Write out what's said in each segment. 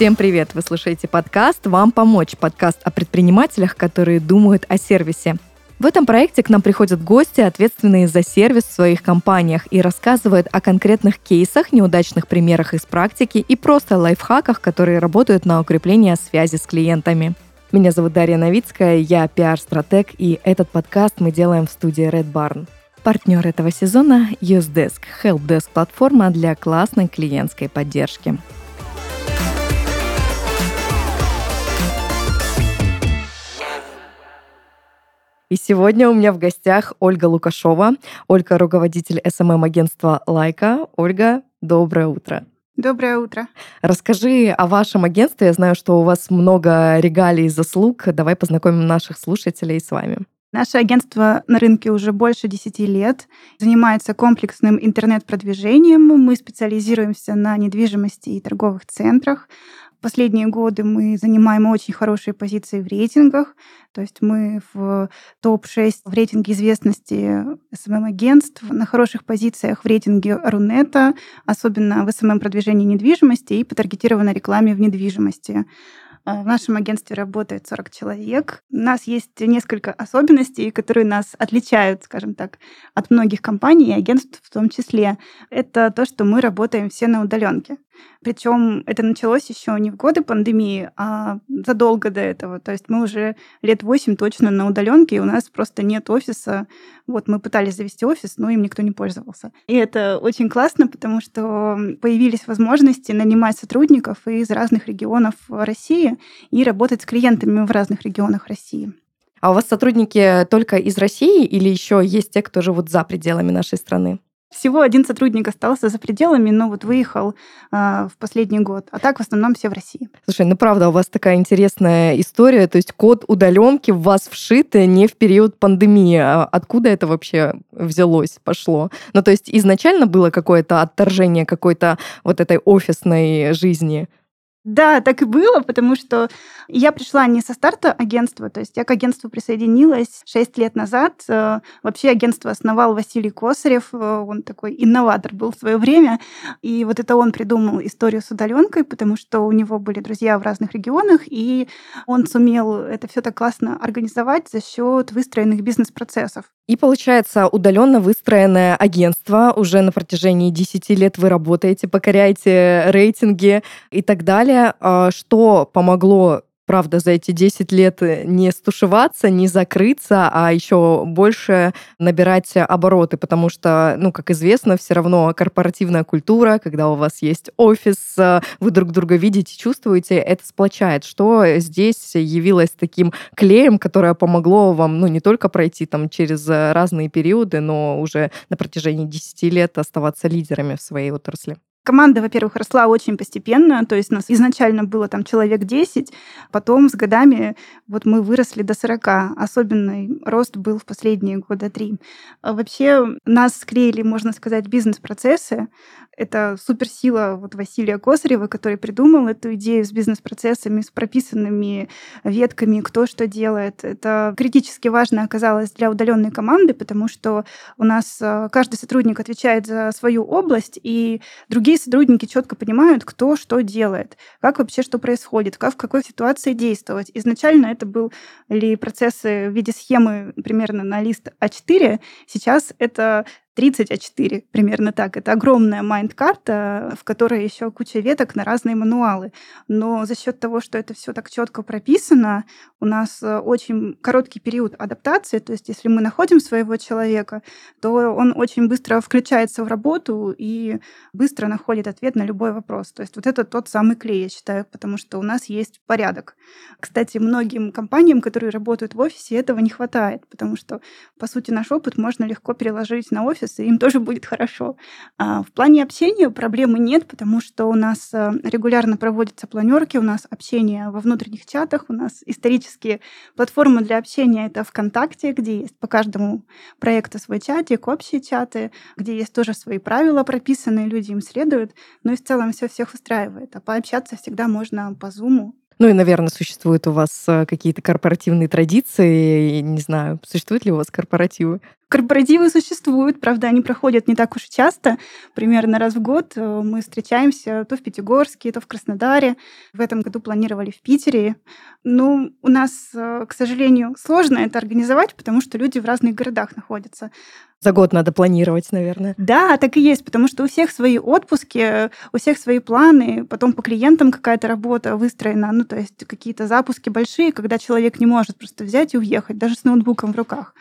Всем привет! Вы слушаете подкаст «Вам помочь» подкаст о предпринимателях, которые думают о сервисе. В этом проекте к нам приходят гости, ответственные за сервис в своих компаниях, и рассказывают о конкретных кейсах, неудачных примерах из практики и просто лайфхаках, которые работают на укрепление связи с клиентами. Меня зовут Дарья Новицкая, я пиар-стратег, и этот подкаст мы делаем в студии Red Barn. Партнер этого сезона – UseDesk, helpdesk-платформа для классной клиентской поддержки. И сегодня у меня в гостях Ольга Лукашова. Ольга — руководитель СММ-агентства «Лайка». Ольга, доброе утро. Доброе утро. Расскажи о вашем агентстве. Я знаю, что у вас много регалий и заслуг. Давай познакомим наших слушателей с вами. Наше агентство на рынке уже больше 10 лет, занимается комплексным интернет-продвижением. Мы специализируемся на недвижимости и торговых центрах. Последние годы мы занимаем очень хорошие позиции в рейтингах, то есть мы в топ-6 в рейтинге известности СММ-агентств, на хороших позициях в рейтинге Рунета, особенно в СММ-продвижении недвижимости и по таргетированной рекламе в недвижимости. А, в нашем агентстве работает 40 человек. У нас есть несколько особенностей, которые нас отличают, скажем так, от многих компаний и агентств в том числе. Это то, что мы работаем все на удаленке. Причем это началось еще не в годы пандемии, а задолго до этого. То есть мы уже лет восемь точно на удаленке, и у нас просто нет офиса. Вот мы пытались завести офис, но им никто не пользовался. И это очень классно, потому что появились возможности нанимать сотрудников из разных регионов России и работать с клиентами в разных регионах России. А у вас сотрудники только из России или еще есть те, кто живут за пределами нашей страны? Всего один сотрудник остался за пределами, но вот выехал э, в последний год. А так в основном все в России. Слушай, ну правда, у вас такая интересная история. То есть код удаленки в вас вшит не в период пандемии. А откуда это вообще взялось, пошло? Ну то есть изначально было какое-то отторжение какой-то вот этой офисной жизни? Да, так и было, потому что я пришла не со старта агентства, то есть я к агентству присоединилась 6 лет назад. Э, вообще агентство основал Василий Косарев, э, он такой инноватор был в свое время, и вот это он придумал историю с удаленкой, потому что у него были друзья в разных регионах, и он сумел это все так классно организовать за счет выстроенных бизнес-процессов. И получается, удаленно выстроенное агентство, уже на протяжении 10 лет вы работаете, покоряете рейтинги и так далее. А что помогло правда, за эти 10 лет э, не стушеваться, не закрыться, а еще больше набирать обороты, потому что, ну, как известно, все равно корпоративная культура, когда у вас есть офис, э, вы друг друга видите, чувствуете, это сплочает. Что здесь явилось таким клеем, которое помогло вам, ну, не только пройти там через разные периоды, но уже на протяжении 10 лет оставаться лидерами в своей отрасли? Команда, во-первых, росла очень постепенно, то есть у нас изначально было там человек 10, потом с годами вот мы выросли до 40. Особенный рост был в последние года три. А вообще нас склеили, можно сказать, бизнес-процессы. Это суперсила вот Василия Косарева, который придумал эту идею с бизнес-процессами, с прописанными ветками, кто что делает. Это критически важно оказалось для удаленной команды, потому что у нас э, каждый сотрудник отвечает за свою область, и другие сотрудники четко понимают, кто что делает, как вообще что происходит, как в какой ситуации действовать. Изначально это были процессы в виде схемы примерно на лист А4, сейчас это 30 А4, примерно так. Это огромная майнд-карта, в которой еще куча веток на разные мануалы. Но за счет того, что это все так четко прописано, у нас э, очень короткий период адаптации. То есть, если мы находим своего человека, то он очень быстро включается в работу и быстро находит ответ на любой вопрос. То есть, вот это тот самый клей, я считаю, потому что у нас есть порядок. Кстати, многим компаниям, которые работают в офисе, этого не хватает, потому что, по сути, наш опыт можно легко переложить на офис, и им тоже будет хорошо. А в плане общения проблемы нет, потому что у нас э, регулярно проводятся планерки, у нас общение во внутренних чатах, у нас исторические платформы для общения это ВКонтакте, где есть по каждому проекту свой чатик, общие чаты, где есть тоже свои правила прописанные, люди им следуют, но и в целом все всех устраивает. А пообщаться всегда можно по Зуму, ну и, наверное, существуют у вас э, какие-то корпоративные традиции. Не знаю, существуют ли у вас корпоративы? Корпоративы существуют, правда, они проходят не так уж и часто. Примерно раз в год э, мы встречаемся то в Пятигорске, то в Краснодаре. В этом году планировали в Питере. Ну, у нас, э, к сожалению, сложно это организовать, потому что люди в разных городах находятся. За год надо планировать, наверное. Да, так и есть, потому что у всех свои отпуски, у всех свои планы, потом по клиентам какая-то работа выстроена, ну, то есть какие-то запуски большие, когда человек не может просто взять и уехать, даже с ноутбуком в руках.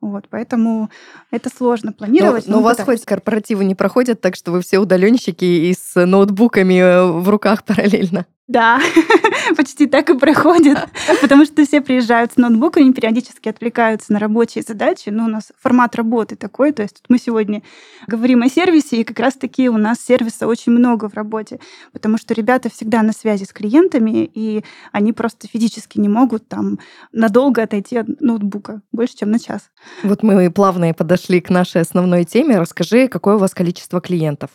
Вот, поэтому это сложно планировать. Но, но у вас хоть корпоративы не проходят так, что вы все удаленщики и с ноутбуками в руках параллельно? Да, почти так и проходит, потому что все приезжают с ноутбуками, периодически отвлекаются на рабочие задачи, но у нас формат работы такой, то есть мы сегодня говорим о сервисе, и как раз-таки у нас сервиса очень много в работе, потому что ребята всегда на связи с клиентами, и они просто физически не могут там надолго отойти от ноутбука, больше, чем на час. Вот мы плавно и подошли к нашей основной теме. Расскажи, какое у вас количество клиентов?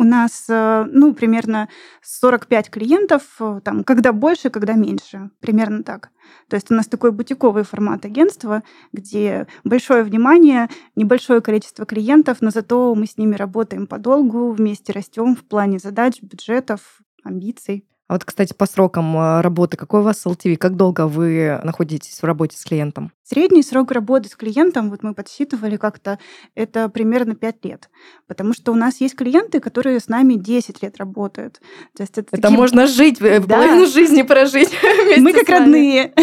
У нас, э, ну, примерно 45 клиентов, э, там, когда больше, когда меньше, примерно так. То есть у нас такой бутиковый формат агентства, где большое внимание, небольшое количество клиентов, но зато мы с ними работаем подолгу, вместе растем в плане задач, бюджетов, амбиций. А вот, кстати, по срокам э, работы, какой у вас LTV? Как долго вы находитесь в работе с клиентом? Средний срок работы с клиентом, вот мы подсчитывали как-то, это примерно 5 лет. Потому что у нас есть клиенты, которые с нами 10 лет работают. То есть это, это такие... можно жить, э, да. половину жизни прожить Мы как родные.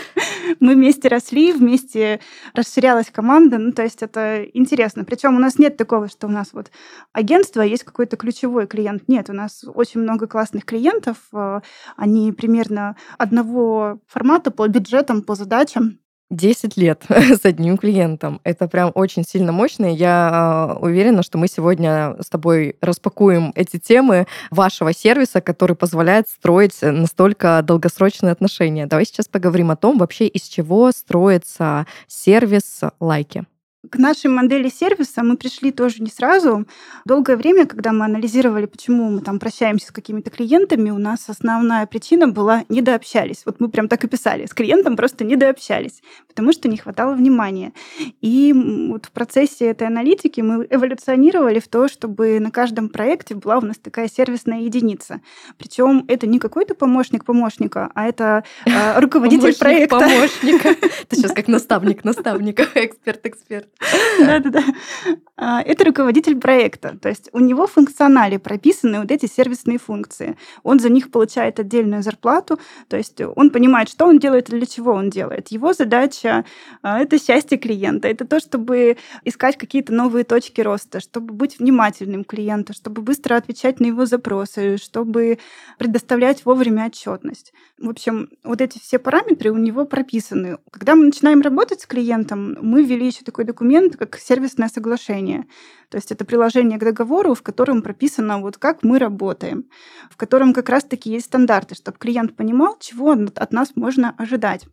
Мы вместе росли, вместе расширялась команда. Ну, то есть это интересно. Причем у нас нет такого, что у нас вот агентство, есть какой-то ключевой клиент. Нет, у нас очень много классных клиентов. Э, они примерно одного формата по бюджетам, по задачам. 10 лет с одним клиентом. Это прям очень сильно мощно. Я а, уверена, что мы сегодня с тобой распакуем эти темы вашего сервиса, который позволяет строить настолько долгосрочные отношения. Давай сейчас поговорим о том вообще, из чего строится сервис лайки. К нашей модели сервиса мы пришли тоже не сразу. Долгое время, когда мы анализировали, почему мы там прощаемся с какими-то клиентами, у нас основная причина была недообщались. Вот мы прям так и писали. С клиентом просто недообщались, потому что не хватало внимания. И вот в процессе этой аналитики мы эволюционировали в то, чтобы на каждом проекте была у нас такая сервисная единица. Причем это не какой-то помощник помощника, а это а, руководитель проекта. Помощника. Ты сейчас как наставник наставника, эксперт-эксперт. Да-да-да. А, это руководитель проекта. То есть у него в функционале прописаны вот эти сервисные функции. Он за них получает отдельную зарплату. То есть он понимает, что он делает и для чего он делает. Его задача а, — это счастье клиента. Это то, чтобы искать какие-то новые точки роста, чтобы быть внимательным клиенту, чтобы быстро отвечать на его запросы, чтобы предоставлять вовремя отчетность. В общем, вот эти все параметры у него прописаны. Когда мы начинаем работать с клиентом, мы ввели еще такой документ, как сервисное соглашение. То есть это приложение к договору, в котором прописано, вот как мы работаем, в котором как раз-таки есть стандарты, чтобы клиент понимал, чего от нас можно ожидать.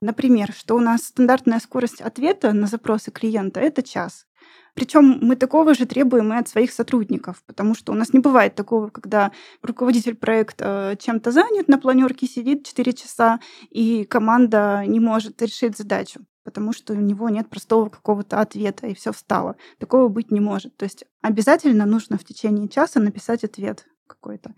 Например, что у нас стандартная скорость ответа на запросы клиента — это час. Причем мы такого же требуем и от своих сотрудников, потому что у нас не бывает такого, когда руководитель проекта чем-то занят, на планерке сидит 4 часа, и команда не может решить задачу потому что у него нет простого какого-то ответа, и все встало. Такого быть не может. То есть обязательно нужно в течение часа написать ответ какой-то.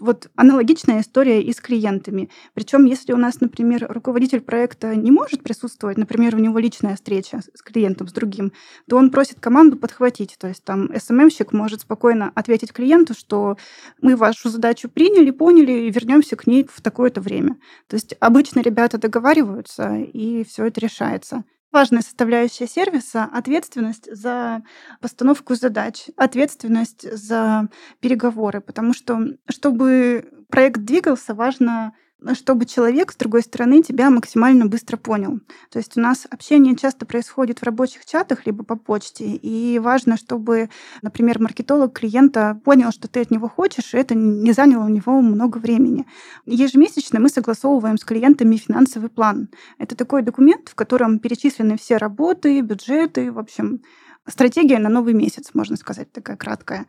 Вот аналогичная история и с клиентами. Причем, если у нас, например, руководитель проекта не может присутствовать, например, у него личная встреча с клиентом, с другим, то он просит команду подхватить. То есть там СММщик может спокойно ответить клиенту, что мы вашу задачу приняли, поняли и вернемся к ней в такое-то время. То есть обычно ребята договариваются, и все это решается. Важная составляющая сервиса — ответственность за постановку задач, ответственность за переговоры, потому что, чтобы проект двигался, важно чтобы человек, с другой стороны, тебя максимально быстро понял. То есть у нас общение часто происходит в рабочих чатах, либо по почте, и важно, чтобы, например, маркетолог клиента понял, что ты от него хочешь, и это не заняло у него много времени. Ежемесячно мы согласовываем с клиентами финансовый план. Это такой документ, в котором перечислены все работы, бюджеты, в общем, стратегия на новый месяц, можно сказать, такая краткая.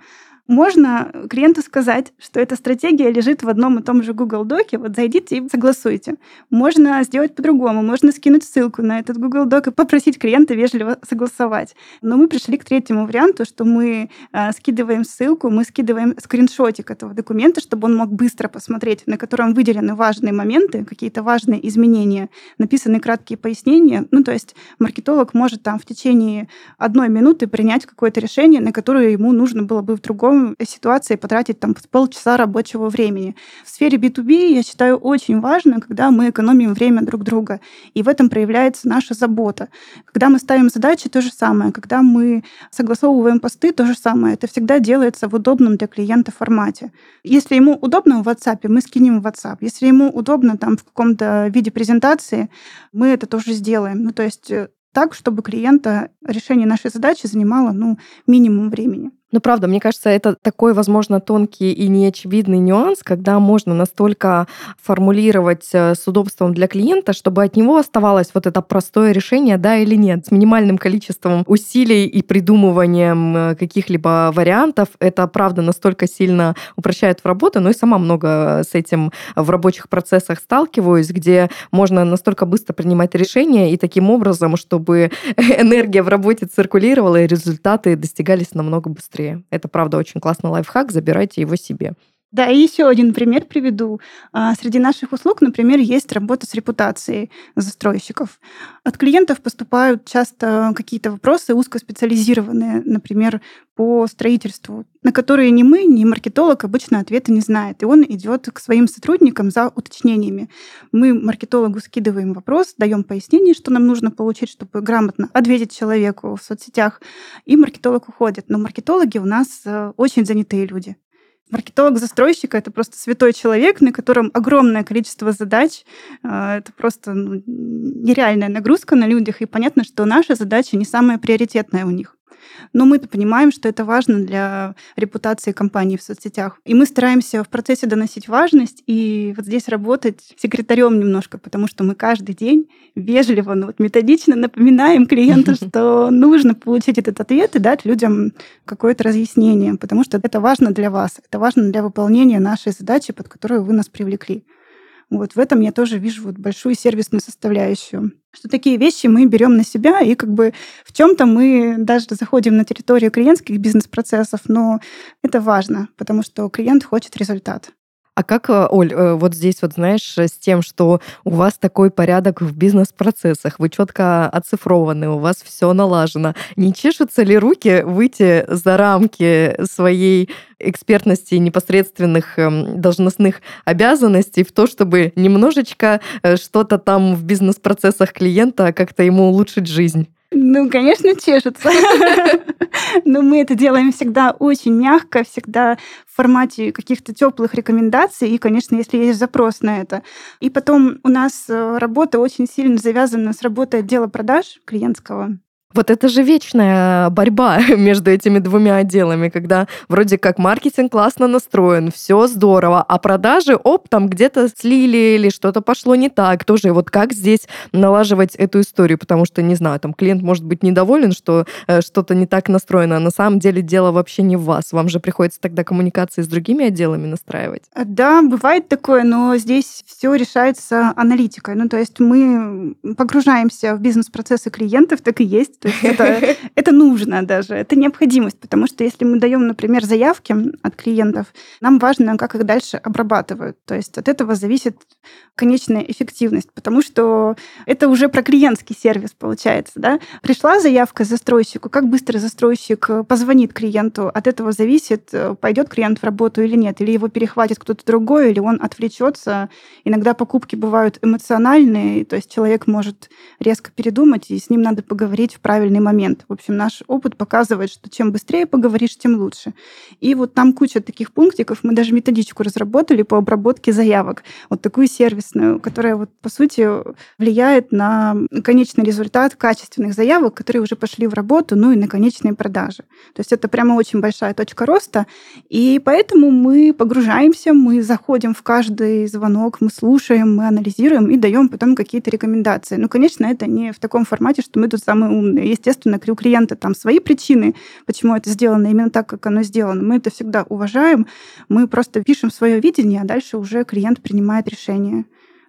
Можно клиенту сказать, что эта стратегия лежит в одном и том же Google Доке, вот зайдите и согласуйте. Можно сделать по-другому, можно скинуть ссылку на этот Google Док и попросить клиента вежливо согласовать. Но мы пришли к третьему варианту, что мы э, скидываем ссылку, мы скидываем скриншотик этого документа, чтобы он мог быстро посмотреть, на котором выделены важные моменты, какие-то важные изменения, написаны краткие пояснения. Ну, то есть маркетолог может там в течение одной минуты принять какое-то решение, на которое ему нужно было бы в другом ситуации потратить там полчаса рабочего времени. В сфере B2B я считаю очень важно, когда мы экономим время друг друга. И в этом проявляется наша забота. Когда мы ставим задачи, то же самое. Когда мы согласовываем посты, то же самое. Это всегда делается в удобном для клиента формате. Если ему удобно в WhatsApp, мы скинем в WhatsApp. Если ему удобно там в каком-то виде презентации, мы это тоже сделаем. Ну, то есть э, так, чтобы клиента решение нашей задачи занимало ну, минимум времени. Ну, правда, мне кажется, это такой, возможно, тонкий и неочевидный нюанс, когда можно настолько формулировать э, с удобством для клиента, чтобы от него оставалось вот это простое решение, да или нет, с минимальным количеством усилий и придумыванием э, каких-либо вариантов. Это, правда, настолько сильно упрощает в работу, но и сама много с этим в рабочих процессах сталкиваюсь, где можно настолько быстро принимать решения и таким образом, чтобы энергия в работе циркулировала и результаты достигались намного быстрее быстрее. Это, правда, очень классный лайфхак, забирайте его себе. Да, и еще один пример приведу. А, среди наших услуг, например, есть работа с репутацией застройщиков. От клиентов поступают часто какие-то вопросы узкоспециализированные, например, по строительству, на которые ни мы, ни маркетолог обычно ответа не знает. И он идет к своим сотрудникам за уточнениями. Мы маркетологу скидываем вопрос, даем пояснение, что нам нужно получить, чтобы грамотно ответить человеку в соцсетях, и маркетолог уходит. Но маркетологи у нас э, очень занятые люди. Маркетолог застройщика это просто святой человек, на котором огромное количество задач. А, это просто ну, нереальная нагрузка на людях. И понятно, что наша задача не самая приоритетная у них. Но мы-то понимаем, что это важно для репутации компании в соцсетях. И мы стараемся в процессе доносить важность и вот здесь работать секретарем немножко, потому что мы каждый день вежливо, ну, вот методично напоминаем клиенту, что нужно получить этот ответ и дать людям какое-то разъяснение, потому что это важно для вас, это важно для выполнения нашей задачи, под которую вы нас привлекли. Вот в этом я тоже вижу вот большую сервисную составляющую. Что такие вещи мы берем на себя, и как бы в чем-то мы даже заходим на территорию клиентских бизнес-процессов, но это важно, потому что клиент хочет результат. А как, э, Оль, э, вот здесь вот, знаешь, с тем, что у вас такой порядок в бизнес-процессах, вы четко оцифрованы, у вас все налажено, не чешутся ли руки выйти за рамки своей экспертности непосредственных эм, должностных обязанностей в то, чтобы немножечко э, что-то там в бизнес-процессах клиента как-то ему улучшить жизнь? Ну, конечно, чешется. Но мы это делаем всегда очень мягко, всегда в формате каких-то теплых рекомендаций, и, конечно, если есть запрос на это. И потом у нас э, работа очень сильно завязана с работой отдела продаж клиентского. Вот это же вечная борьба между этими двумя отделами, когда вроде как маркетинг классно настроен, все здорово, а продажи, оп, там где-то слили или что-то пошло не так. Тоже вот как здесь налаживать эту историю, потому что, не знаю, там клиент может быть недоволен, что э, что-то не так настроено, а на самом деле дело вообще не в вас. Вам же приходится тогда коммуникации с другими отделами настраивать. Да, бывает такое, но здесь все решается аналитикой. Ну, то есть мы погружаемся в бизнес-процессы клиентов, так и есть то есть это, это нужно даже, это необходимость, потому что если мы даем, например, заявки от клиентов, нам важно, как их дальше обрабатывают. То есть от этого зависит конечная эффективность, потому что это уже про клиентский сервис получается. Да? Пришла заявка застройщику, как быстро застройщик позвонит клиенту, от этого зависит, пойдет клиент в работу или нет, или его перехватит кто-то другой, или он отвлечется. Иногда покупки бывают эмоциональные, то есть человек может резко передумать, и с ним надо поговорить в правильный момент. В общем, наш опыт показывает, что чем быстрее поговоришь, тем лучше. И вот там куча таких пунктиков. Мы даже методичку разработали по обработке заявок. Вот такую сервисную, которая вот по сути влияет на конечный результат качественных заявок, которые уже пошли в работу, ну и на конечные продажи. То есть это прямо очень большая точка роста. И поэтому мы погружаемся, мы заходим в каждый звонок, мы слушаем, мы анализируем и даем потом какие-то рекомендации. Ну, конечно, это не в таком формате, что мы тут самые умные Естественно, у клиента там свои причины, почему это сделано именно так, как оно сделано. Мы это всегда уважаем. Мы просто пишем свое видение, а дальше уже клиент принимает решение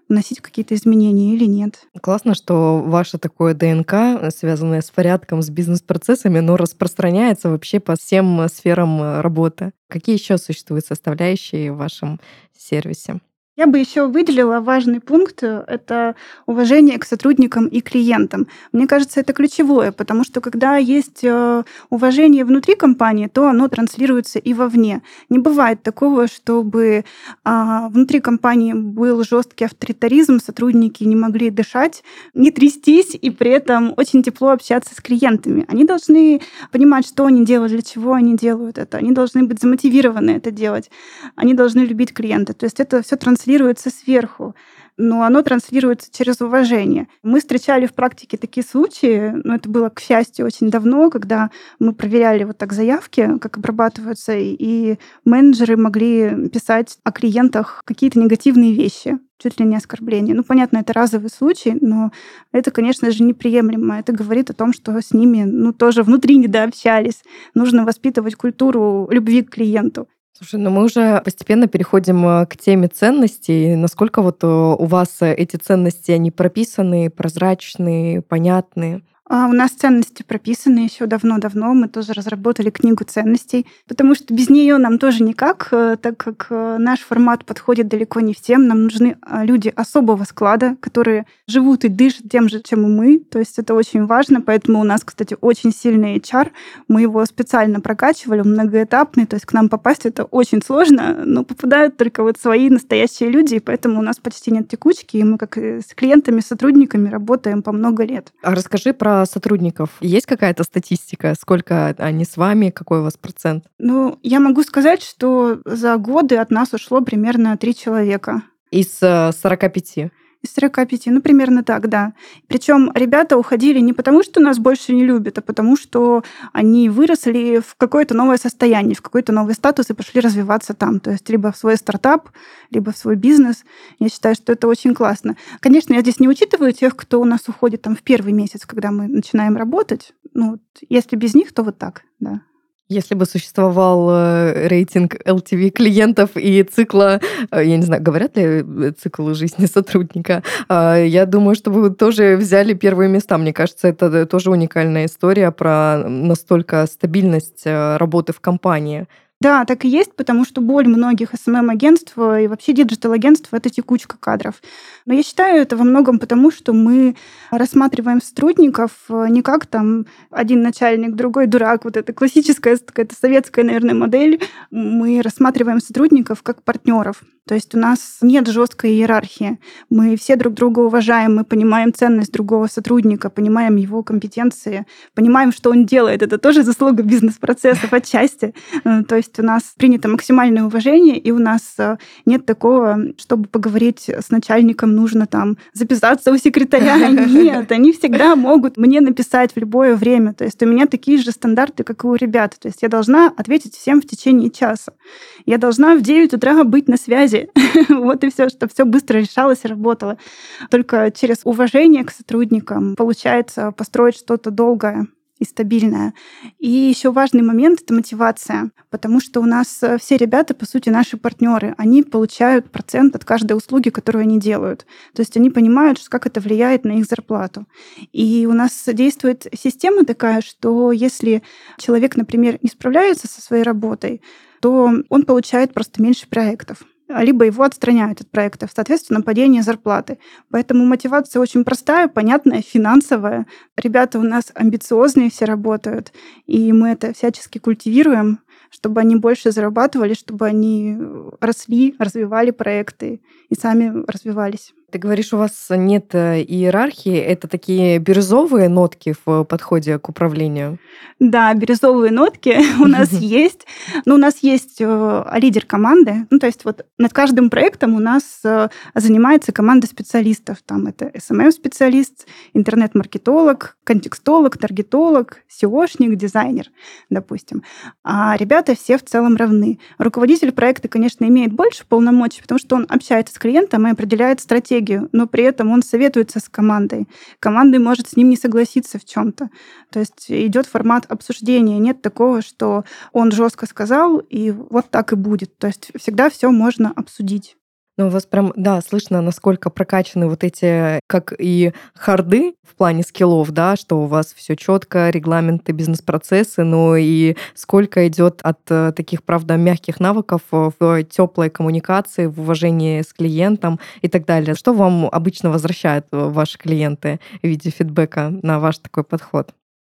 вносить какие-то изменения или нет. Классно, что ваше такое ДНК, связанное с порядком, с бизнес-процессами, но распространяется вообще по всем сферам работы. Какие еще существуют составляющие в вашем сервисе? Я бы еще выделила важный пункт — это уважение к сотрудникам и клиентам. Мне кажется, это ключевое, потому что когда есть э, уважение внутри компании, то оно транслируется и вовне. Не бывает такого, чтобы а, внутри компании был жесткий авторитаризм, сотрудники не могли дышать, не трястись и при этом очень тепло общаться с клиентами. Они должны понимать, что они делают, для чего они делают это. Они должны быть замотивированы это делать. Они должны любить клиента. То есть это все транслируется транслируется сверху, но оно транслируется через уважение. Мы встречали в практике такие случаи, но это было, к счастью, очень давно, когда мы проверяли вот так заявки, как обрабатываются, и менеджеры могли писать о клиентах какие-то негативные вещи чуть ли не оскорбления. Ну, понятно, это разовый случай, но это, конечно же, неприемлемо. Это говорит о том, что с ними, ну, тоже внутри недообщались. Нужно воспитывать культуру любви к клиенту. Слушай, ну мы уже постепенно переходим э, к теме ценностей. Насколько вот э, у вас э, эти ценности, они прописаны, прозрачные, понятные? А у нас ценности прописаны еще давно-давно. Мы тоже разработали книгу ценностей, потому что без нее нам тоже никак, э, так как э, наш формат подходит далеко не всем. Нам нужны а, люди особого склада, которые живут и дышат тем же, чем и мы. То есть это очень важно. Поэтому у нас, кстати, очень сильный HR. Мы его специально прокачивали, многоэтапный. То есть к нам попасть это очень сложно, но попадают только вот свои настоящие люди, и поэтому у нас почти нет текучки, и мы как с клиентами, сотрудниками работаем по много лет. А расскажи про сотрудников. Есть какая-то статистика? Сколько они с вами? Какой у вас процент? Ну, я могу сказать, что за годы от нас ушло примерно три человека. Из 45? Из 45, ну, примерно так, да. Причем ребята уходили не потому, что нас больше не любят, а потому, что они выросли в какое-то новое состояние, в какой-то новый статус и пошли развиваться там. То есть либо в свой стартап, либо в свой бизнес. Я считаю, что это очень классно. Конечно, я здесь не учитываю тех, кто у нас уходит там в первый месяц, когда мы начинаем работать. Ну, если без них, то вот так, да. Если бы существовал э, рейтинг LTV клиентов и цикла, э, я не знаю, говорят ли э, цикл жизни сотрудника, а, я думаю, что вы тоже взяли первые места. Мне кажется, это тоже уникальная история про настолько стабильность работы в компании. Да, так и есть, потому что боль многих SMM-агентств и вообще digital-агентств — это текучка кадров. Но я считаю это во многом потому, что мы рассматриваем сотрудников не как там один начальник, другой дурак, вот это классическая какая-то советская, наверное, модель. Мы рассматриваем сотрудников как партнеров. То есть у нас нет жесткой иерархии. Мы все друг друга уважаем, мы понимаем ценность другого сотрудника, понимаем его компетенции, понимаем, что он делает. Это тоже заслуга бизнес-процессов отчасти. Э, то есть у нас принято максимальное уважение, и у нас э, нет такого, чтобы поговорить с начальником, нужно там записаться у секретаря. Нет, они всегда могут мне написать в любое время. То есть у меня такие же стандарты, как и у ребят. То есть я должна ответить всем в течение часа. Я должна в 9 утра быть на связи вот и все, чтобы все быстро решалось и работало. Только через уважение к сотрудникам получается построить что-то долгое и стабильное. И еще важный момент — это мотивация, потому что у нас э, все ребята, по сути, наши партнеры, они получают процент от каждой услуги, которую они делают. То есть они понимают, как это влияет на их зарплату. И у нас действует система такая, что если человек, например, не справляется со своей работой, то он получает просто меньше проектов либо его отстраняют от проектов, соответственно, падение зарплаты. Поэтому мотивация очень простая, понятная, финансовая. Ребята у нас амбициозные все работают, и мы это всячески культивируем, чтобы они больше зарабатывали, чтобы они росли, развивали проекты и сами развивались. Ты говоришь, у вас нет э, иерархии, это такие бирюзовые нотки в подходе к управлению? Да, бирюзовые нотки у нас есть. Но у нас есть лидер команды. Ну, то есть вот над каждым проектом у нас э, занимается команда специалистов. Там это SMM-специалист, интернет-маркетолог, контекстолог, таргетолог, SEOшник, дизайнер, допустим. А ребята все в целом равны. Руководитель проекта, конечно, имеет больше полномочий, потому что он общается с клиентом и определяет стратегию стратегию, но при этом он советуется с командой. Команда может с ним не согласиться в чем-то. То есть идет формат обсуждения. Нет такого, что он жестко сказал, и вот так и будет. То есть всегда все можно обсудить. Ну, у вас прям, да, слышно, насколько прокачаны вот эти, как и харды в плане скиллов, да, что у вас все четко, регламенты, бизнес-процессы, но и сколько идет от э, таких, правда, мягких навыков в теплой коммуникации, в уважении с клиентом и так далее. Что вам обычно возвращают э, ваши клиенты в виде фидбэка на ваш такой подход?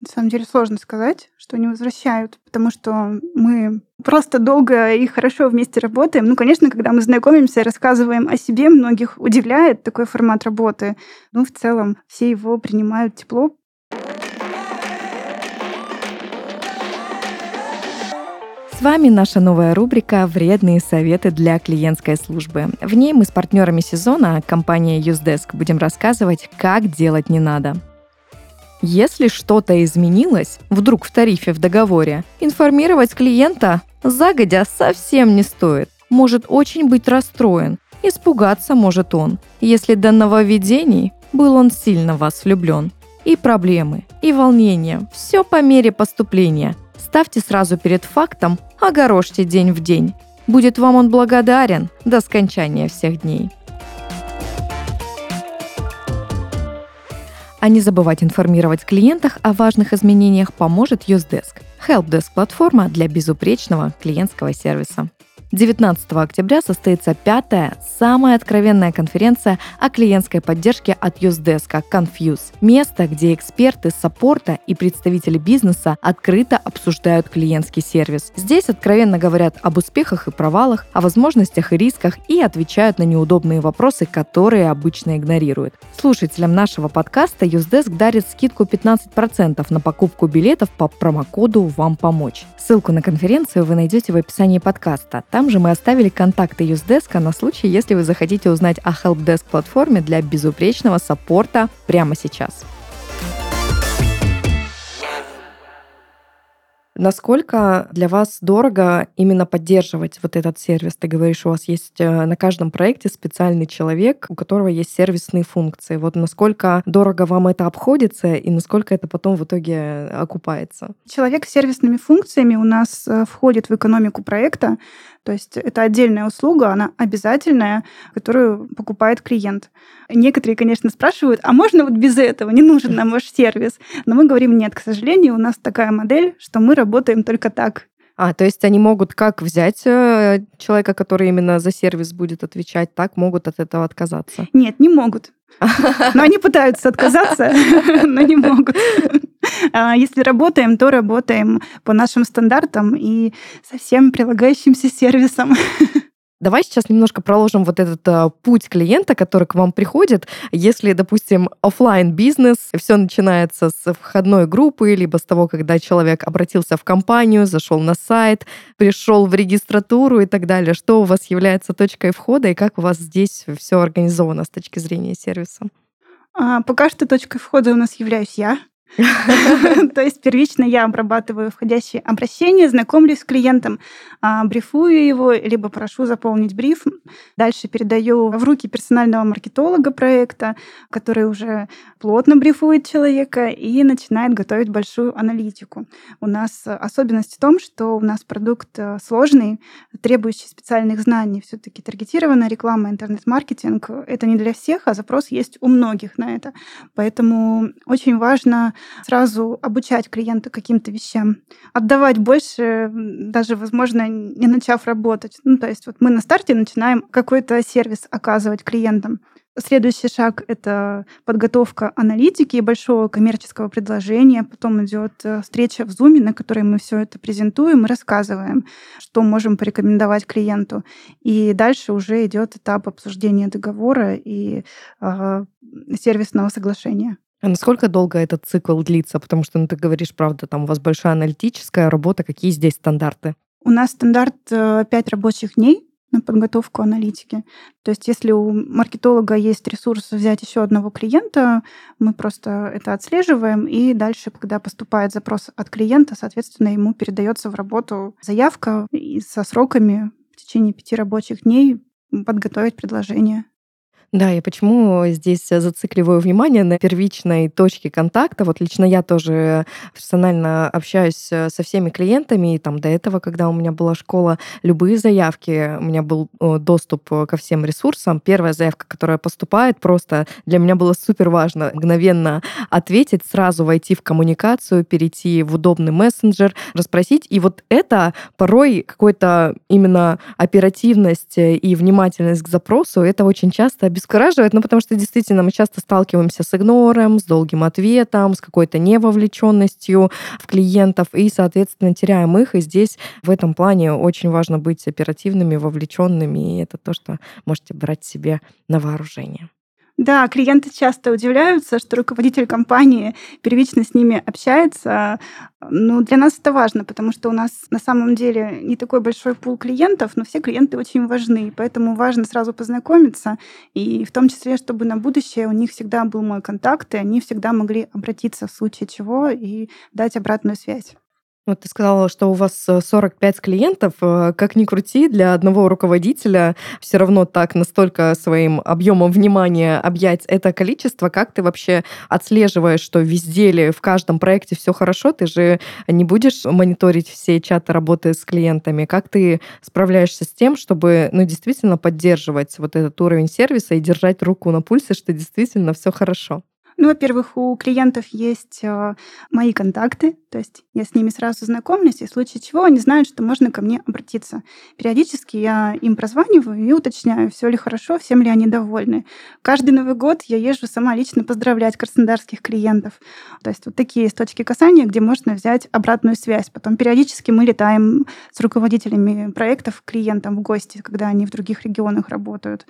На самом деле сложно сказать, что они возвращают, потому что мы просто долго и хорошо вместе работаем. Ну, конечно, когда мы знакомимся, рассказываем о себе, многих удивляет такой формат работы. Ну, в целом, все его принимают тепло. С вами наша новая рубрика «Вредные советы для клиентской службы». В ней мы с партнерами сезона, компанией Usedesk, будем рассказывать, как делать не надо. Если что-то изменилось, вдруг в тарифе в договоре, информировать клиента загодя совсем не стоит. Может очень быть расстроен. Испугаться может он, если до нововведений был он сильно в вас влюблен. И проблемы, и волнения, все по мере поступления. Ставьте сразу перед фактом, огорожьте день в день. Будет вам он благодарен до скончания всех дней. А не забывать информировать клиентах о важных изменениях поможет Usedesk – helpdesk-платформа для безупречного клиентского сервиса. 19 октября состоится пятая, самая откровенная конференция о клиентской поддержке от Usedesk Confuse. Место, где эксперты саппорта и представители бизнеса открыто обсуждают клиентский сервис. Здесь откровенно говорят об успехах и провалах, о возможностях и рисках и отвечают на неудобные вопросы, которые обычно игнорируют. Слушателям нашего подкаста Usedesk дарит скидку 15% на покупку билетов по промокоду «Вам помочь». Ссылку на конференцию вы найдете в описании подкаста. Там там же мы оставили контакты Юздеска на случай, если вы захотите узнать о Helpdesk платформе для безупречного саппорта прямо сейчас. Насколько для вас дорого именно поддерживать вот этот сервис? Ты говоришь, у вас есть э, на каждом проекте специальный человек, у которого есть сервисные функции. Вот насколько дорого вам это обходится и насколько это потом в итоге окупается? Человек с сервисными функциями у нас э, входит в экономику проекта. То есть это отдельная услуга, она обязательная, которую покупает клиент. Некоторые, конечно, спрашивают, а можно вот без этого, не нужен нам ваш сервис? Но мы говорим, нет, к сожалению, у нас такая модель, что мы работаем только так. А, то есть они могут как взять э, человека, который именно за сервис будет отвечать, так могут от этого отказаться? Нет, не могут. Но они пытаются отказаться, но не могут. А, если работаем, то работаем по нашим стандартам и со всем прилагающимся сервисом. Давай сейчас немножко проложим вот этот uh, путь клиента, который к вам приходит. Если, допустим, офлайн бизнес, все начинается с входной группы, либо с того, когда человек обратился в компанию, зашел на сайт, пришел в регистратуру и так далее. Что у вас является точкой входа и как у вас здесь все организовано с точки зрения сервиса? А, пока что точкой входа у нас являюсь я. То есть первично я обрабатываю входящие обращения, знакомлюсь с клиентом, а, брифую его, либо прошу заполнить бриф. Дальше передаю в руки персонального маркетолога проекта, который уже плотно брифует человека и начинает готовить большую аналитику. У нас особенность в том, что у нас продукт э, сложный, требующий специальных знаний. все таки таргетированная реклама, интернет-маркетинг — это не для всех, а запрос есть у многих на это. Поэтому очень важно сразу обучать клиента каким-то вещам, отдавать больше, даже, возможно, не начав работать. Ну, то есть вот мы на старте начинаем какой-то сервис оказывать клиентам. Следующий шаг — это подготовка аналитики и большого коммерческого предложения. Потом идет э, встреча в Zoom, на которой мы все это презентуем и рассказываем, что можем порекомендовать клиенту. И дальше уже идет этап обсуждения договора и э, сервисного соглашения. А насколько долго этот цикл длится? Потому что, ну, ты говоришь, правда, там у вас большая аналитическая работа. Какие здесь стандарты? У нас стандарт 5 э, рабочих дней на подготовку аналитики. То есть если у маркетолога есть ресурс взять еще одного клиента, мы просто это отслеживаем, и дальше, когда поступает запрос от клиента, соответственно, ему передается в работу заявка и со сроками в течение пяти рабочих дней подготовить предложение. Да, и почему здесь зацикливаю внимание на первичной точке контакта. Вот лично я тоже персонально общаюсь со всеми клиентами, и там до этого, когда у меня была школа, любые заявки, у меня был доступ ко всем ресурсам. Первая заявка, которая поступает, просто для меня было супер важно мгновенно ответить, сразу войти в коммуникацию, перейти в удобный мессенджер, расспросить. И вот это порой какой-то именно оперативность и внимательность к запросу, это очень часто обескураживает, ну, потому что действительно мы часто сталкиваемся с игнором, с долгим ответом, с какой-то невовлеченностью в клиентов и, соответственно, теряем их. И здесь в этом плане очень важно быть оперативными, вовлеченными, и это то, что можете брать себе на вооружение. Да, клиенты часто удивляются, что руководитель компании первично с ними общается. Но для нас это важно, потому что у нас на самом деле не такой большой пул клиентов, но все клиенты очень важны. Поэтому важно сразу познакомиться, и в том числе, чтобы на будущее у них всегда был мой контакт, и они всегда могли обратиться в случае чего и дать обратную связь. Вот ты сказала, что у вас 45 э, клиентов. Э, как ни крути, для одного руководителя все равно так настолько своим объемом внимания объять это количество. Как ты вообще отслеживаешь, что везде ли в каждом проекте все хорошо? Ты же не будешь мониторить все чаты работы с клиентами. Как ты справляешься с тем, чтобы ну, действительно поддерживать вот этот уровень сервиса и держать руку на пульсе, что действительно все хорошо? Ну, во-первых, у клиентов есть э, мои контакты, то есть я с ними сразу знакомлюсь, и в случае чего они знают, что можно ко мне обратиться. Периодически я им прозваниваю и уточняю, все ли хорошо, всем ли они довольны. Каждый Новый год я езжу сама лично поздравлять краснодарских клиентов. То есть вот такие есть точки касания, где можно взять обратную связь. Потом периодически мы летаем с руководителями проектов клиентам в гости, когда они в других регионах работают.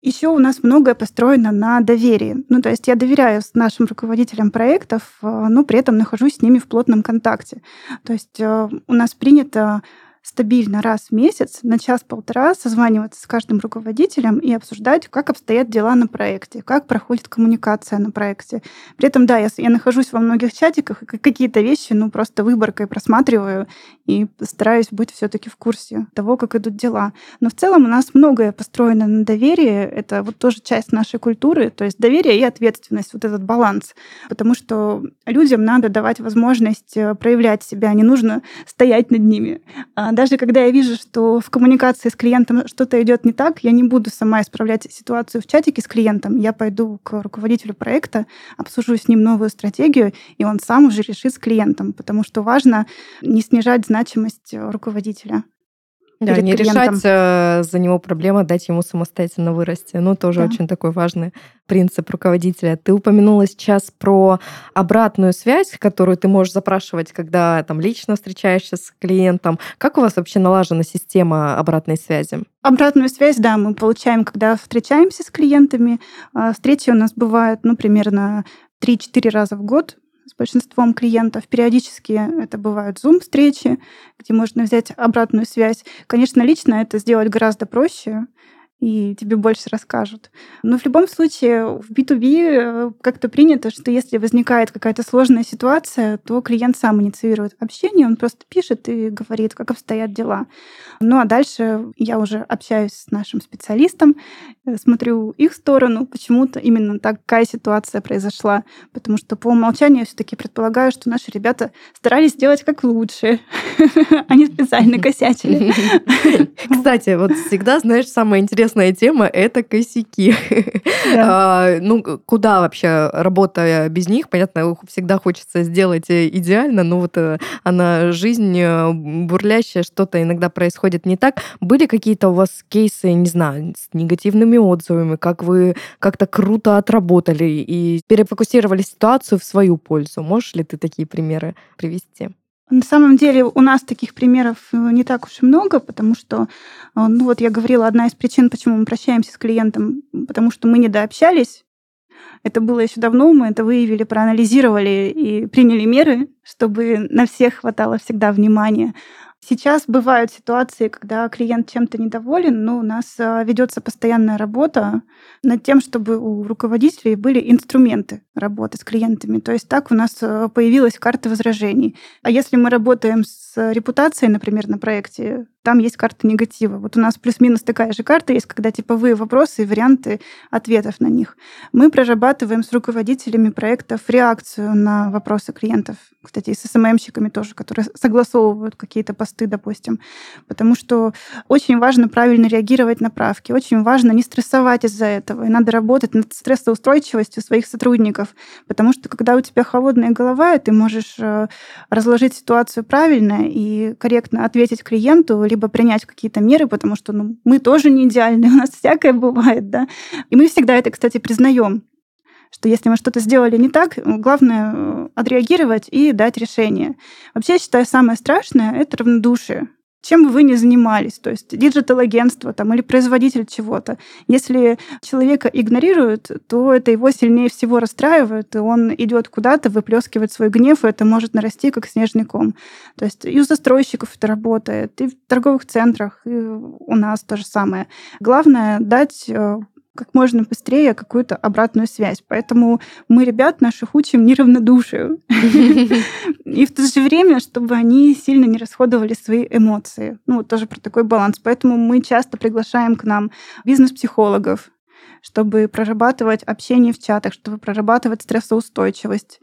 Еще у нас многое построено на доверии. Ну, то есть я доверяю нашим руководителям проектов, э, но при этом нахожусь с ними в плотном контакте. То есть э, у нас принято стабильно раз в месяц на час-полтора созваниваться с каждым руководителем и обсуждать, как обстоят дела на проекте, как проходит коммуникация на проекте. При этом, да, я, я нахожусь во многих чатиках, и какие-то вещи, ну, просто выборкой просматриваю и стараюсь быть все таки в курсе того, как идут дела. Но в целом у нас многое построено на доверии. Это вот тоже часть нашей культуры, то есть доверие и ответственность, вот этот баланс. Потому что людям надо давать возможность э, проявлять себя, не нужно стоять над ними. А даже когда я вижу, что в коммуникации с клиентом что-то идет не так, я не буду сама исправлять ситуацию в чатике с клиентом. Я пойду к руководителю проекта, обсужу с ним новую стратегию, и он сам уже решит с клиентом, потому что важно не снижать значимость руководителя. Да, не клиентом. решать э, за него проблемы, дать ему самостоятельно вырасти. Ну, тоже да. очень такой важный принцип руководителя. Ты упомянула сейчас про обратную связь, которую ты можешь запрашивать, когда там лично встречаешься с клиентом. Как у вас вообще налажена система обратной связи? Обратную связь, да, мы получаем, когда встречаемся с клиентами. А, встречи у нас бывают, ну, примерно 3-4 раза в год с большинством клиентов. Периодически это бывают Zoom-встречи, где можно взять обратную связь. Конечно, лично это сделать гораздо проще, и тебе больше расскажут. Но в любом случае в B2B э, как-то принято, что если возникает какая-то сложная ситуация, то клиент сам инициирует общение, он просто пишет и говорит, как обстоят дела. Ну а дальше я уже общаюсь с нашим специалистом, э, смотрю их сторону, почему-то именно такая ситуация произошла, потому что по умолчанию все-таки предполагаю, что наши ребята старались сделать как лучше, они специально косячили. Кстати, вот всегда, знаешь, самое интересное интересная тема — это косяки. Да. а, ну, куда вообще, работая без них, понятно, всегда хочется сделать э, идеально, но вот э, она, жизнь э, бурлящая, что-то иногда происходит не так. Были какие-то у вас кейсы, не знаю, с негативными отзывами, как вы как-то круто отработали и перефокусировали ситуацию в свою пользу? Можешь ли ты такие примеры привести? На самом деле у нас таких примеров э, не так уж и много, потому что, э, ну вот я говорила, одна из причин, почему мы прощаемся с клиентом, потому что мы недообщались. Это было еще давно, мы это выявили, проанализировали и приняли меры, чтобы на всех хватало всегда внимания. Сейчас бывают ситуации, когда клиент чем-то недоволен, но у нас а, ведется постоянная работа над тем, чтобы у руководителей были инструменты работы с клиентами. То есть так у нас а, появилась карта возражений. А если мы работаем с репутацией, например, на проекте, там есть карта негатива. Вот у нас плюс-минус такая же карта есть, когда типовые вопросы и варианты ответов на них. Мы прорабатываем с руководителями проектов реакцию на вопросы клиентов. Кстати, и с СММщиками тоже, которые согласовывают какие-то посты, допустим. Потому что очень важно правильно реагировать на правки, очень важно не стрессовать из-за этого. И надо работать над стрессоустойчивостью своих сотрудников. Потому что когда у тебя холодная голова, ты можешь э, разложить ситуацию правильно и корректно ответить клиенту, либо принять какие-то меры, потому что ну, мы тоже не идеальны, у нас всякое бывает, да. И мы всегда это, кстати, признаем что если мы что-то сделали не так, главное э, отреагировать и дать решение. Вообще, я считаю, самое страшное — это равнодушие чем бы вы ни занимались, то есть digital-агентство там, или производитель чего-то. Если человека игнорируют, то это его сильнее всего расстраивает, и он идет куда-то, выплескивает свой гнев, и это может нарасти как снежный ком. То есть и у застройщиков это работает, и в торговых центрах, и у нас то же самое. Главное дать э, как можно быстрее какую-то обратную связь. Поэтому мы ребят наших учим неравнодушию. И в то же время, чтобы они сильно не расходовали свои эмоции. Ну, тоже про такой баланс. Поэтому мы часто приглашаем к нам бизнес-психологов, чтобы прорабатывать общение в чатах, чтобы прорабатывать стрессоустойчивость.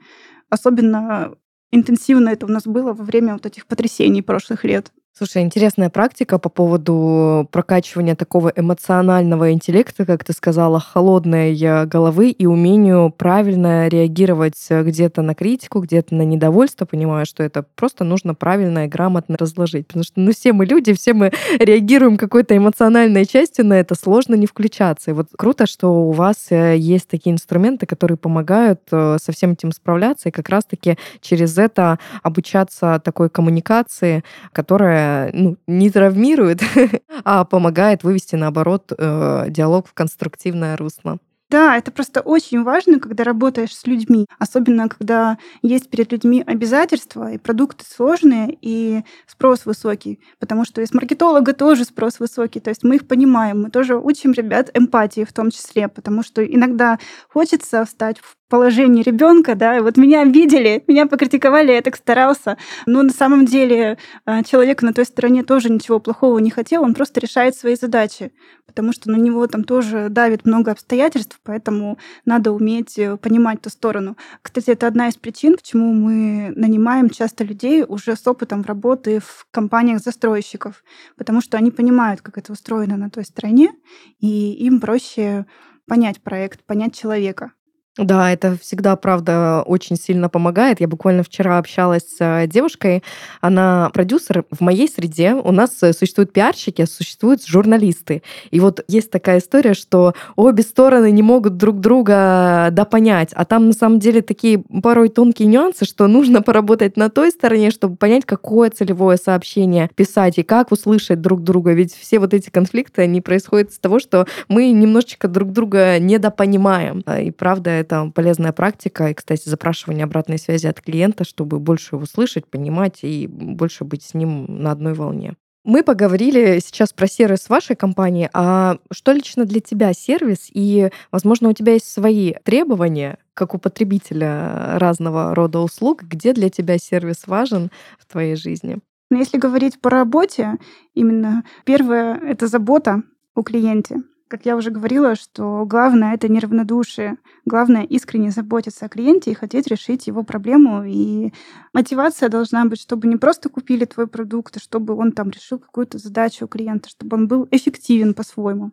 Особенно интенсивно это у нас было во время вот этих потрясений прошлых лет. Слушай, интересная практика по поводу прокачивания такого эмоционального интеллекта, как ты сказала, холодной э, головы и умению правильно реагировать э, где-то на критику, где-то на недовольство, понимая, что это просто нужно правильно и грамотно разложить. Потому что ну, все мы люди, все мы реагируем какой-то эмоциональной частью на это, сложно не включаться. И вот круто, что у вас э, есть такие инструменты, которые помогают со всем этим справляться и как раз-таки через это обучаться такой коммуникации, которая ну, не травмирует, а помогает вывести, наоборот, э, диалог в конструктивное русло. Да, это просто очень важно, когда работаешь с людьми, особенно когда есть перед людьми обязательства, и продукты сложные, и спрос высокий, потому что из маркетолога тоже спрос высокий, то есть мы их понимаем, мы тоже учим ребят эмпатии в том числе, потому что иногда хочется встать в положении ребенка, да, вот меня обидели, меня покритиковали, я так старался. Но на самом деле э, человек на той стороне тоже ничего плохого не хотел, он просто решает свои задачи, потому что на него там тоже давит много обстоятельств, поэтому надо уметь э, понимать ту сторону. Кстати, это одна из причин, почему мы нанимаем часто людей уже с опытом работы в компаниях застройщиков, потому что они понимают, как это устроено на той стороне, и им проще понять проект, понять человека. Да, это всегда, правда, очень сильно помогает. Я буквально вчера общалась с э, девушкой, она продюсер в моей среде. У нас э, существуют пиарщики, а существуют журналисты. И вот есть такая история, что обе стороны не могут друг друга допонять, а там на самом деле такие порой тонкие нюансы, что нужно поработать на той стороне, чтобы понять, какое целевое сообщение писать и как услышать друг друга. Ведь все вот эти конфликты, они происходят из того, что мы немножечко друг друга недопонимаем. И правда, это полезная практика. И, кстати, запрашивание обратной связи от клиента, чтобы больше его слышать, понимать и больше быть с ним на одной волне. Мы поговорили сейчас про сервис вашей компании, а что лично для тебя сервис? И, возможно, у тебя есть свои требования, как у потребителя разного рода услуг, где для тебя сервис важен в твоей жизни? Но если говорить по работе, именно первое — это забота о клиенте. Как я уже говорила, что главное — это неравнодушие. Главное — искренне заботиться о клиенте и хотеть решить его проблему. И мотивация должна быть, чтобы не просто купили твой продукт, а чтобы он там решил какую-то задачу у клиента, чтобы он был эффективен по-своему.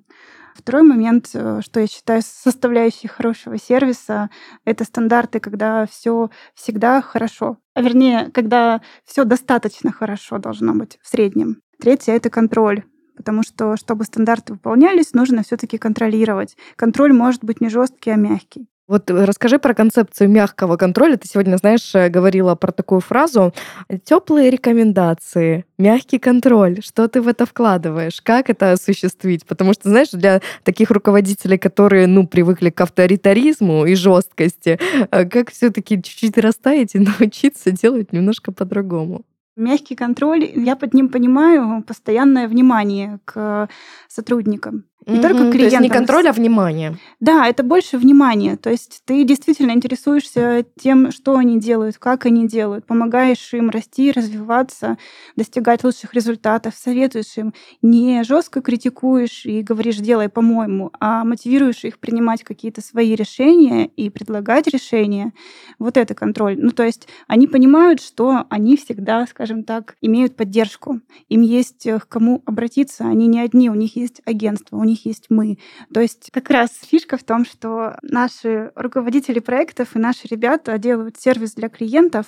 Второй момент, э, что я считаю составляющей хорошего сервиса, это стандарты, когда все всегда хорошо. А вернее, когда все достаточно хорошо должно быть в среднем. Третье — это контроль потому что, чтобы стандарты выполнялись, нужно все-таки контролировать. Контроль может быть не жесткий, а мягкий. Вот э, расскажи про концепцию мягкого контроля. Ты сегодня, знаешь, э, говорила про такую фразу «теплые рекомендации», «мягкий контроль». Что ты в это вкладываешь? Как это осуществить? Потому что, знаешь, для таких руководителей, которые, ну, привыкли к авторитаризму и жесткости, э, как все таки чуть-чуть растаять и научиться делать немножко по-другому? Мягкий контроль, я под ним понимаю постоянное внимание к сотрудникам. Не угу, только клиентам. То есть не контроль, а внимание. Да, это больше внимание. То есть ты действительно интересуешься тем, что они делают, как они делают, помогаешь им расти, развиваться, достигать лучших результатов, советуешь им. Не жестко критикуешь и говоришь, делай по-моему, а мотивируешь их принимать какие-то свои решения и предлагать решения. Вот это контроль. Ну, то есть они понимают, что они всегда, скажем так, имеют поддержку. Им есть к кому обратиться. Они не одни, у них есть агентство, у них них есть мы. То есть как раз фишка в том, что наши руководители проектов и наши ребята делают сервис для клиентов,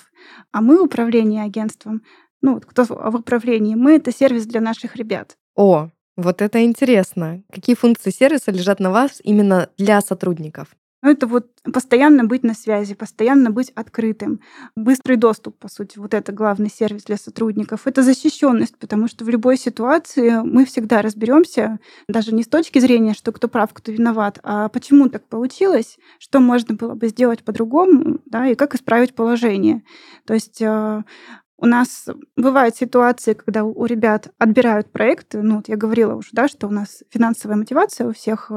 а мы управление агентством. Ну, кто в управлении, мы — это сервис для наших ребят. О, вот это интересно. Какие функции сервиса лежат на вас именно для сотрудников? Ну, это вот постоянно быть на связи, постоянно быть открытым. Быстрый доступ, по сути, вот это главный сервис для сотрудников. Это защищенность, потому что в любой ситуации мы всегда разберемся, даже не с точки зрения, что кто прав, кто виноват, а почему так получилось, что можно было бы сделать по-другому, да, и как исправить положение. То есть э, у нас бывают ситуации, когда у ребят отбирают проекты. Ну, вот я говорила уже, да, что у нас финансовая мотивация у всех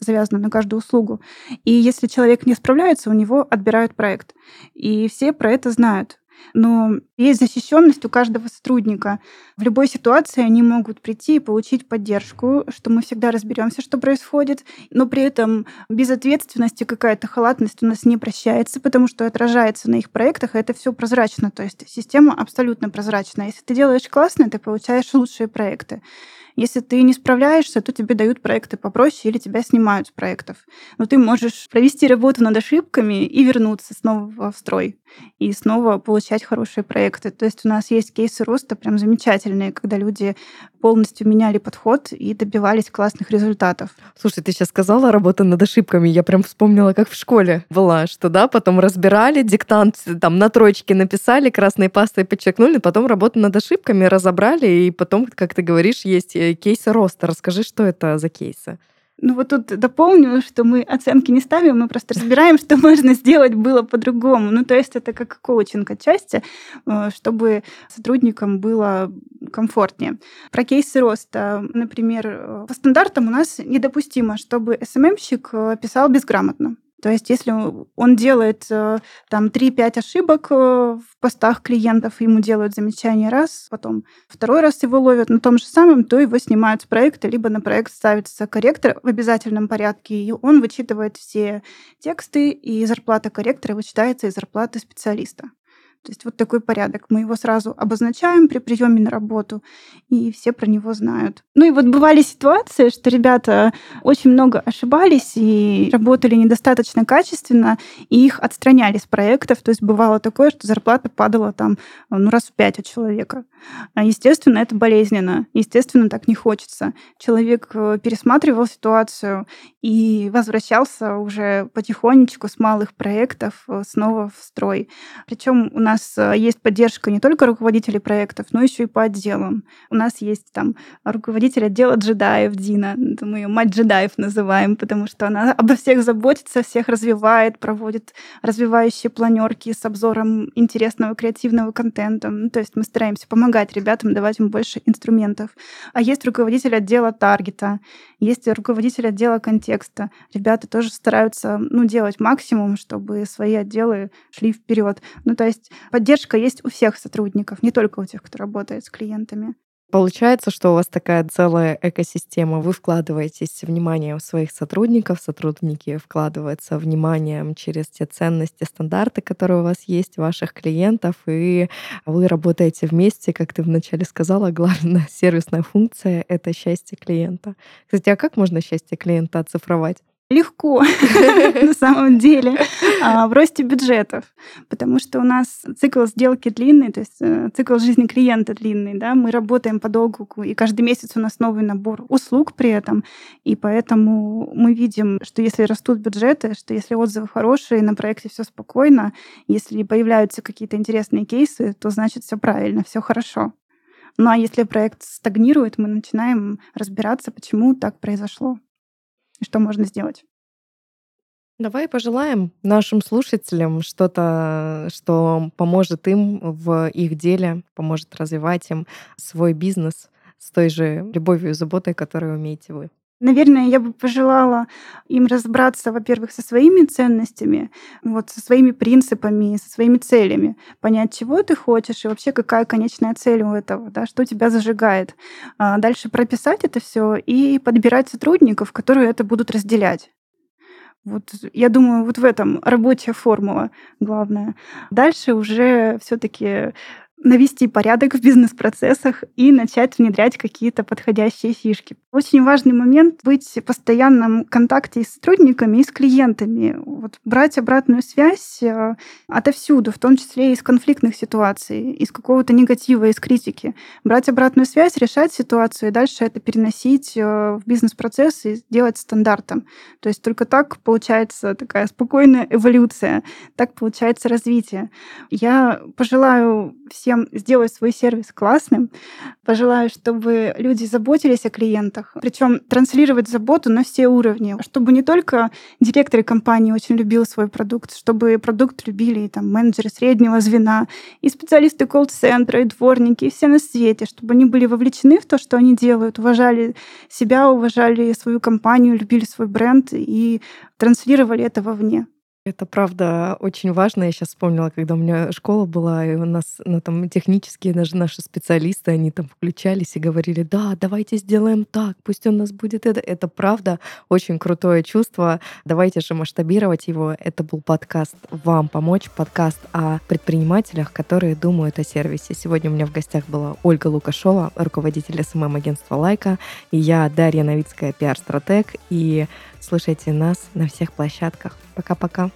завязано на каждую услугу. И если человек не справляется, у него отбирают проект. И все про это знают. Но есть защищенность у каждого сотрудника. В любой ситуации они могут прийти и получить поддержку, что мы всегда разберемся, что происходит, но при этом безответственность и какая-то халатность у нас не прощается, потому что отражается на их проектах, и это все прозрачно. То есть система абсолютно прозрачная. Если ты делаешь классно, ты получаешь лучшие проекты. Если ты не справляешься, то тебе дают проекты попроще или тебя снимают с проектов. Но ты можешь провести работу над ошибками и вернуться снова в строй и снова получать хорошие проекты. То есть у нас есть кейсы роста прям замечательные, когда люди полностью меняли подход и добивались классных результатов. Слушай, ты сейчас сказала работа над ошибками. Я прям вспомнила, как в школе была, что да, потом разбирали, диктант там на троечке написали, красной пастой подчеркнули, потом работу над ошибками разобрали, и потом, как ты говоришь, есть э, кейсы роста. Расскажи, что это за кейсы? Ну вот тут дополню, что мы оценки не ставим, мы просто разбираем, что можно сделать было по-другому. Ну то есть это как коучинг отчасти, э, чтобы сотрудникам было комфортнее. Про кейсы роста, например, э, по стандартам у нас недопустимо, чтобы СММщик э, писал безграмотно. То есть если он делает э, там 3-5 ошибок э, в постах клиентов, ему делают замечание раз, потом второй раз его ловят на том же самом, то его снимают с проекта, либо на проект ставится корректор в обязательном порядке, и он вычитывает все тексты, и зарплата корректора вычитается из зарплаты специалиста. То есть вот такой порядок. Мы его сразу обозначаем при приеме на работу, и все про него знают. Ну и вот бывали ситуации, что ребята очень много ошибались и работали недостаточно качественно, и их отстраняли с проектов. То есть бывало такое, что зарплата падала там ну, раз в пять от человека. А, естественно, это болезненно. Естественно, так не хочется. Человек э, пересматривал ситуацию и возвращался уже потихонечку с малых проектов э, снова в строй. Причем у нас нас э, есть поддержка не только руководителей проектов, но еще и по отделам. У нас есть там руководитель отдела джедаев Дина, мы ее мать джедаев называем, потому что она обо всех заботится, всех развивает, проводит развивающие планерки с обзором интересного креативного контента. Ну, то есть мы стараемся помогать ребятам, давать им больше инструментов. А есть руководитель отдела таргета, есть руководитель отдела контекста. Ребята тоже стараются ну, делать максимум, чтобы свои отделы шли вперед. Ну, то есть Поддержка есть у всех сотрудников, не только у тех, кто работает с клиентами. Получается, что у вас такая целая экосистема. Вы вкладываетесь вниманием своих сотрудников, сотрудники вкладываются вниманием через те ценности, стандарты, которые у вас есть, ваших клиентов, и вы работаете вместе, как ты вначале сказала, главная сервисная функция — это счастье клиента. Кстати, а как можно счастье клиента оцифровать? Легко на самом деле а, в росте бюджетов, потому что у нас цикл сделки длинный, то есть э, цикл жизни клиента длинный, да, мы работаем подолгу, и каждый месяц у нас новый набор услуг при этом, и поэтому мы видим, что если растут бюджеты, что если отзывы хорошие, на проекте все спокойно, если появляются какие-то интересные кейсы, то значит все правильно, все хорошо. Ну а если проект стагнирует, мы начинаем разбираться, почему так произошло что можно сделать. Давай пожелаем нашим слушателям что-то, что поможет им в их деле, поможет развивать им свой бизнес с той же любовью и заботой, которую умеете вы. Наверное, я бы пожелала им разобраться, во-первых, со своими ценностями, вот, со своими принципами, со своими целями, понять, чего ты хочешь и вообще какая конечная цель у этого, да, что тебя зажигает. А дальше прописать это все и подбирать сотрудников, которые это будут разделять. Вот я думаю, вот в этом рабочая формула главная. Дальше уже все-таки навести порядок в бизнес-процессах и начать внедрять какие-то подходящие фишки. Очень важный момент быть в постоянном контакте с сотрудниками и с клиентами. Вот брать обратную связь э, отовсюду, в том числе из конфликтных ситуаций, из какого-то негатива, из критики. Брать обратную связь, решать ситуацию и дальше это переносить э, в бизнес-процесс и сделать стандартом. То есть только так получается такая спокойная эволюция, так получается развитие. Я пожелаю всем всем сделать свой сервис классным. Пожелаю, чтобы люди заботились о клиентах, причем транслировать заботу на все уровни, чтобы не только директоры компании очень любил свой продукт, чтобы продукт любили и там менеджеры среднего звена, и специалисты колл-центра, и дворники, и все на свете, чтобы они были вовлечены в то, что они делают, уважали себя, уважали свою компанию, любили свой бренд и транслировали это вовне. Это правда очень важно. Я сейчас вспомнила, когда у меня школа была, и у нас ну, там технические даже наши специалисты, они там включались и говорили, да, давайте сделаем так, пусть у нас будет это. Это правда очень крутое чувство. Давайте же масштабировать его. Это был подкаст «Вам помочь», подкаст о предпринимателях, которые думают о сервисе. Сегодня у меня в гостях была Ольга Лукашова, руководитель СММ-агентства «Лайка», и я, Дарья Новицкая, пиар-стратег, и слушайте нас на всех площадках. Пока-пока.